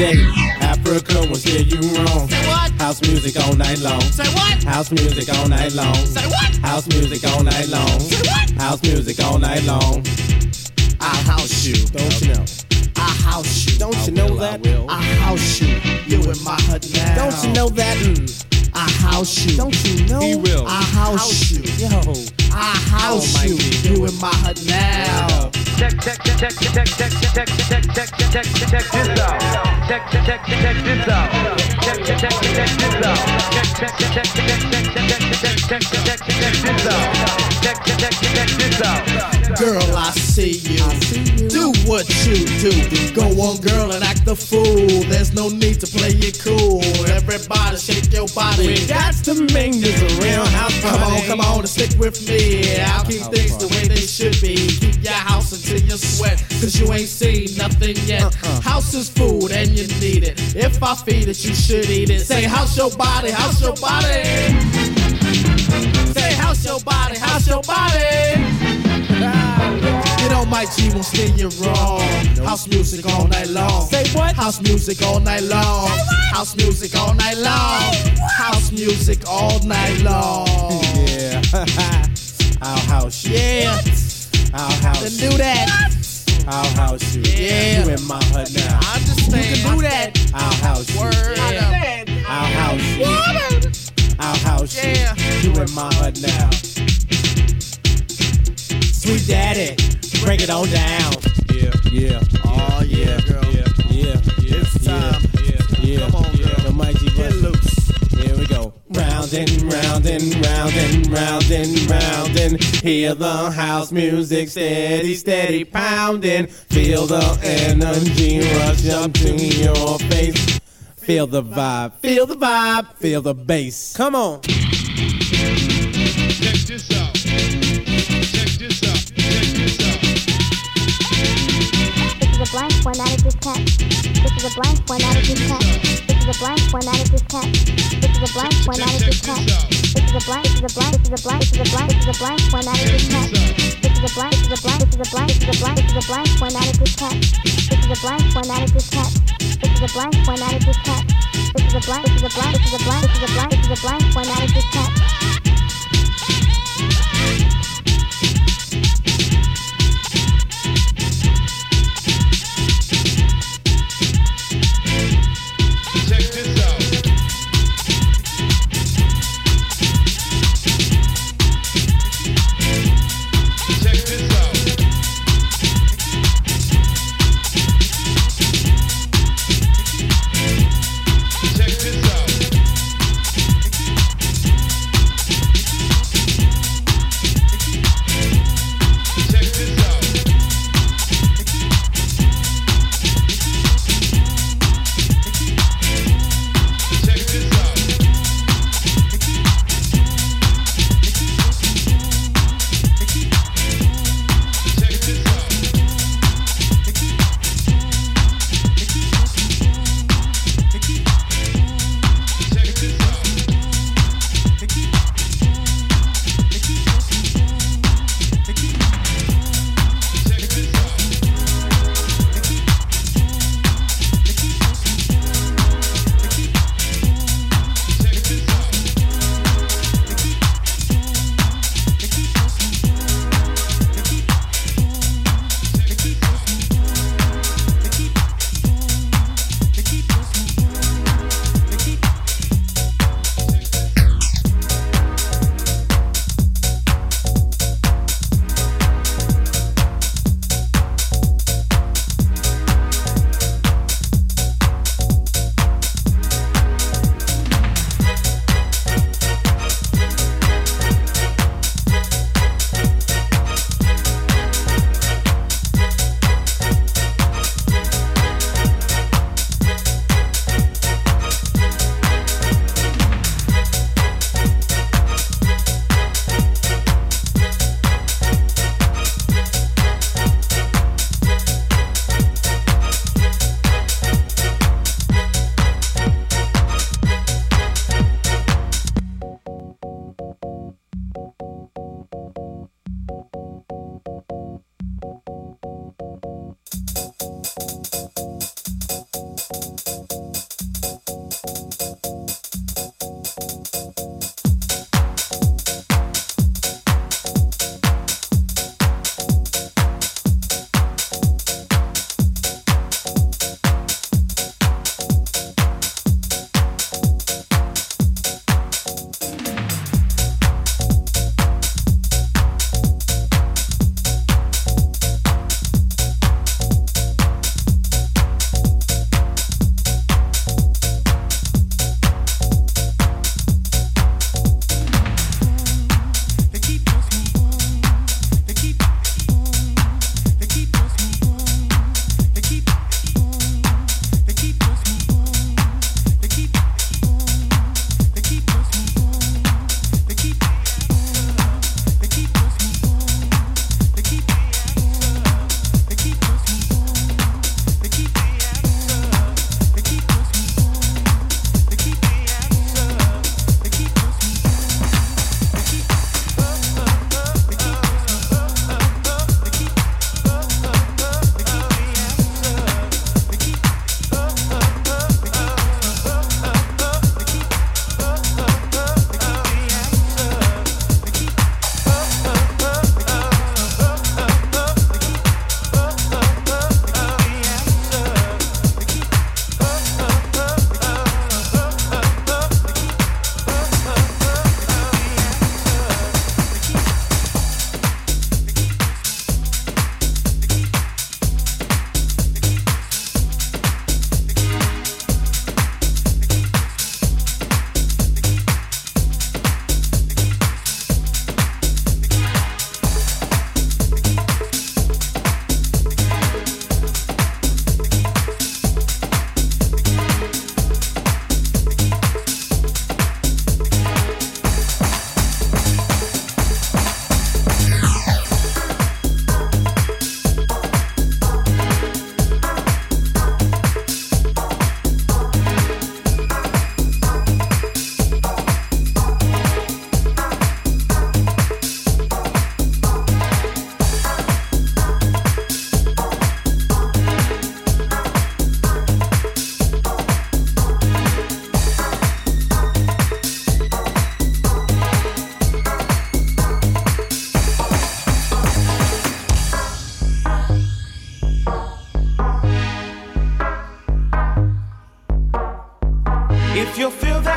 day. Africa will steer you wrong. Say what? House music all night long. Say what? House music all night long. Say what? House music all night long. Say what? House music all night long. I'll house you. Don't you know? I'll house you. Don't you know that? I'll house you. You in my hut now. Don't you know that? Mm. I'll house you. Don't you know? He will. I'll house you. Yo. I'll house you. You in my hut now. Check, check, check, check, check, check, check, check, check, check, check, check check, check, check, check this out. Check, check, check, check this out. Girl, I see you. Do what you do. Go on, girl, and act the fool. There's no need to play it cool. Everybody shake your body. We got to make this a real house party. Come on, come on, and stick with me. I'll keep things the way they should be. Keep your house until you sweat, cause you ain't seen nothing yet. Uh-uh. House is food and you need it. If I feed it, you should eat it. Say, house your body, house your body. Say, house your body, house your body. Ah. You know my G won't steer you wrong. House music all night long. Say what? House music all night long. House music all night long. House music all night long. Yeah. I'll house you. Yeah, I'll house you. do that. I'll house you. Yeah. You in my hut now. I understand. You can do that. I'll house you. Word. Yeah. I'll house you. I'll house Yeah. you. You in my hut now. Sweet daddy, break it on down. Yeah, yeah. Oh, yeah, girl. Yeah, yeah, yeah. It's time. Yeah, yeah. Come on, girl. The mighty Get loose. Here we go. Round and round and round and round and round and hear the house music steady, steady pounding. Feel the energy rush up to your face. Feel the vibe, feel the vibe, feel the bass. Come on. Check this out. Check this out. Check this out. This is a blank formatted diskette. This is a blank formatted diskette. This is a blank formatted diskette. This is a blank formatted Check diskette. this out. This is a blank. This is a blank. This is a blank. This is a blank. This is a blank formatted diskette. This is a blank. This is a blank. This is a blank. This is a blank. This is a blank formatted diskette. This is a blank formatted diskette. This is a blank formatted diskette. This is a blank. This is a blank. This is a blank. This is a blank. This is a blank formatted diskette.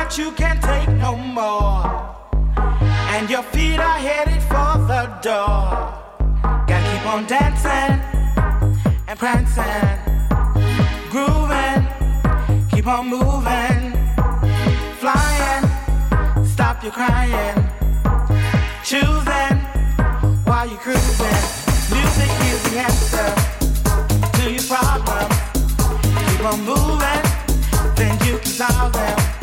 That you can't take no more. And your feet are headed for the door. Gotta keep on dancing and prancing, grooving, keep on moving, flying, stop your crying, choosing while you're cruising. Music is the answer to your problem. Keep on moving, then you can solve them.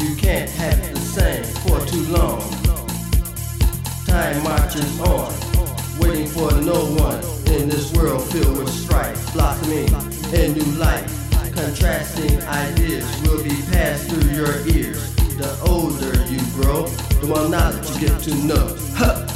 you can't have the same for too long. Time marches on, waiting for no one in this world filled with strife, blossoming in new life. Contrasting ideas will be passed through your ears. The older you grow, the more knowledge you get to know. Huh.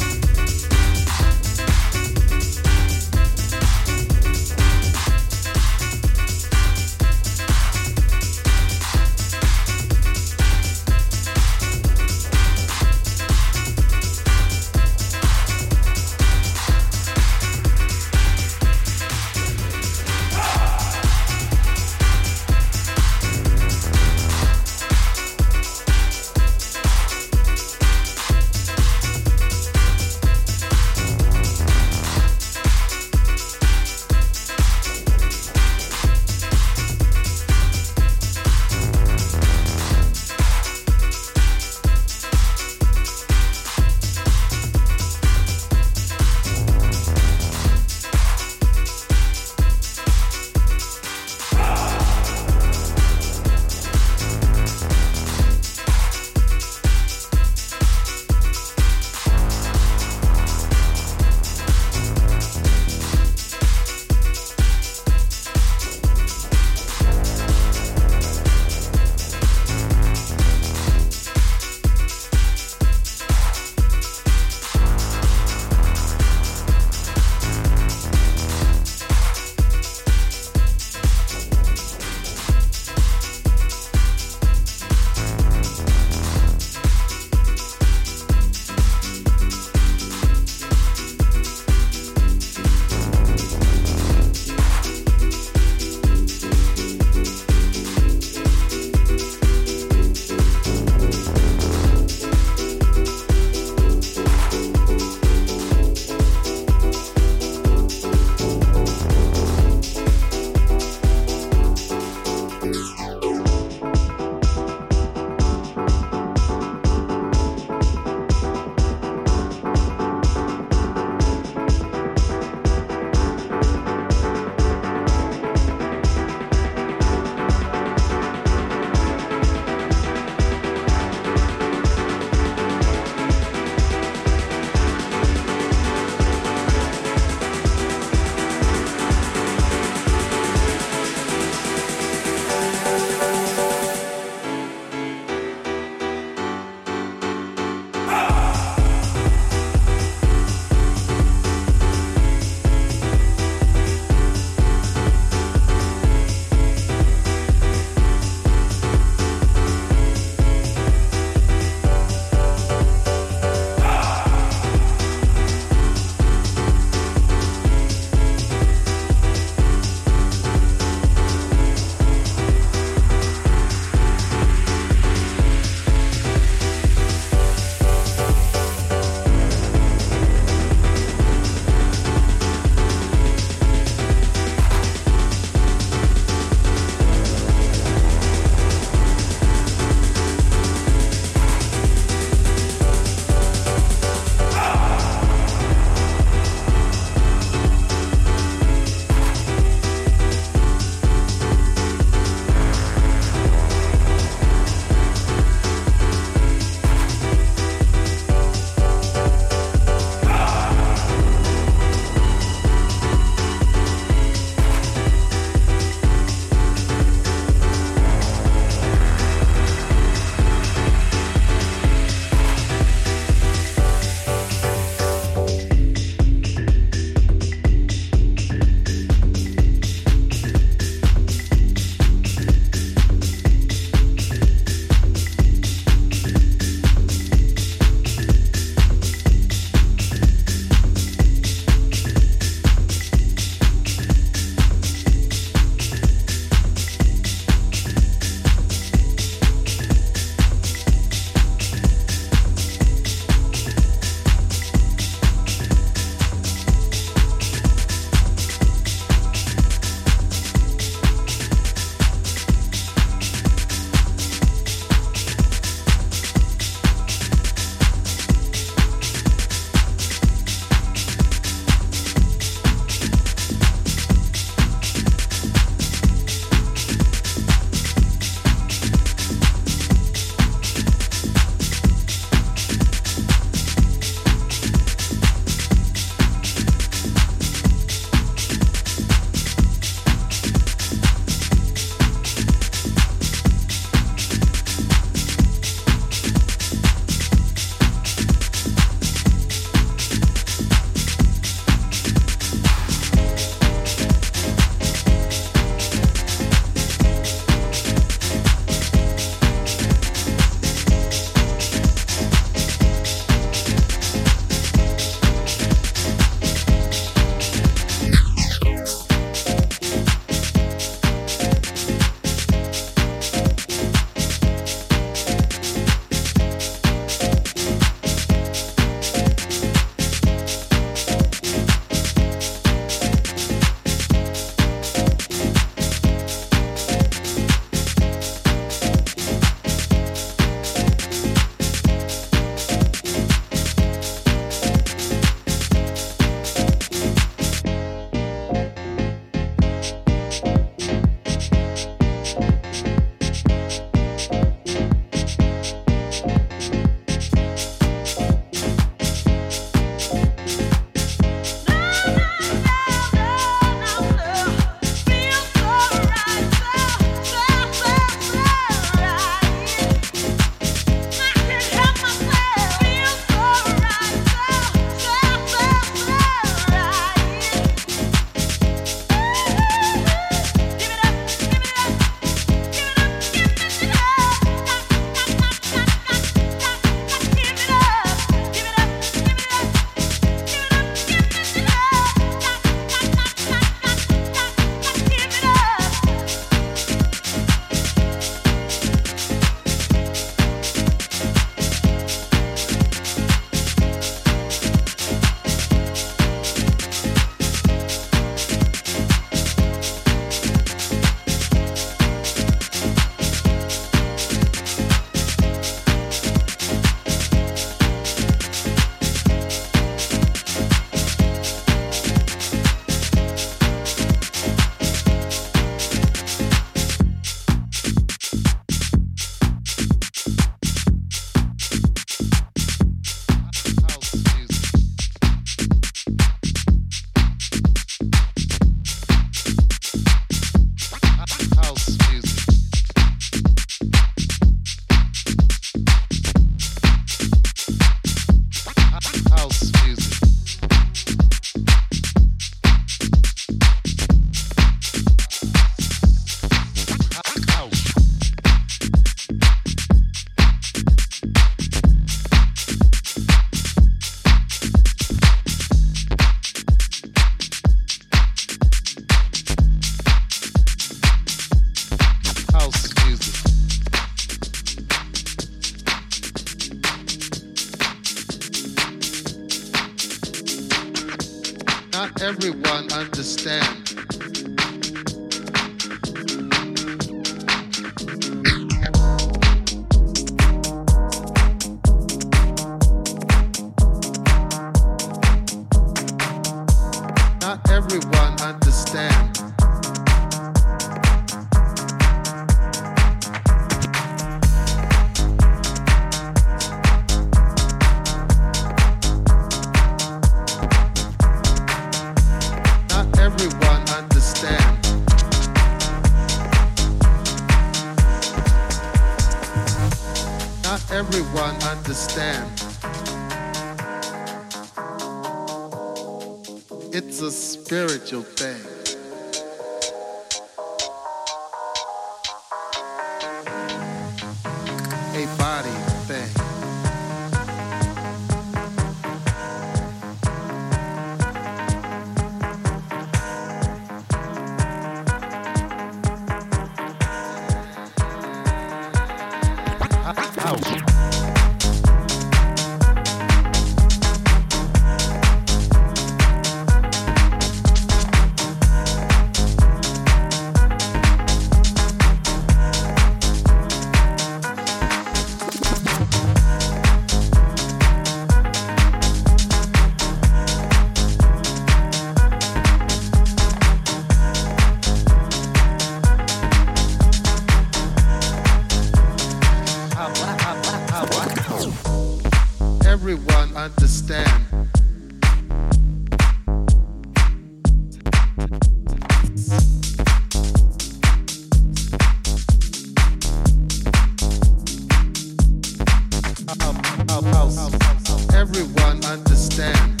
everyone understand.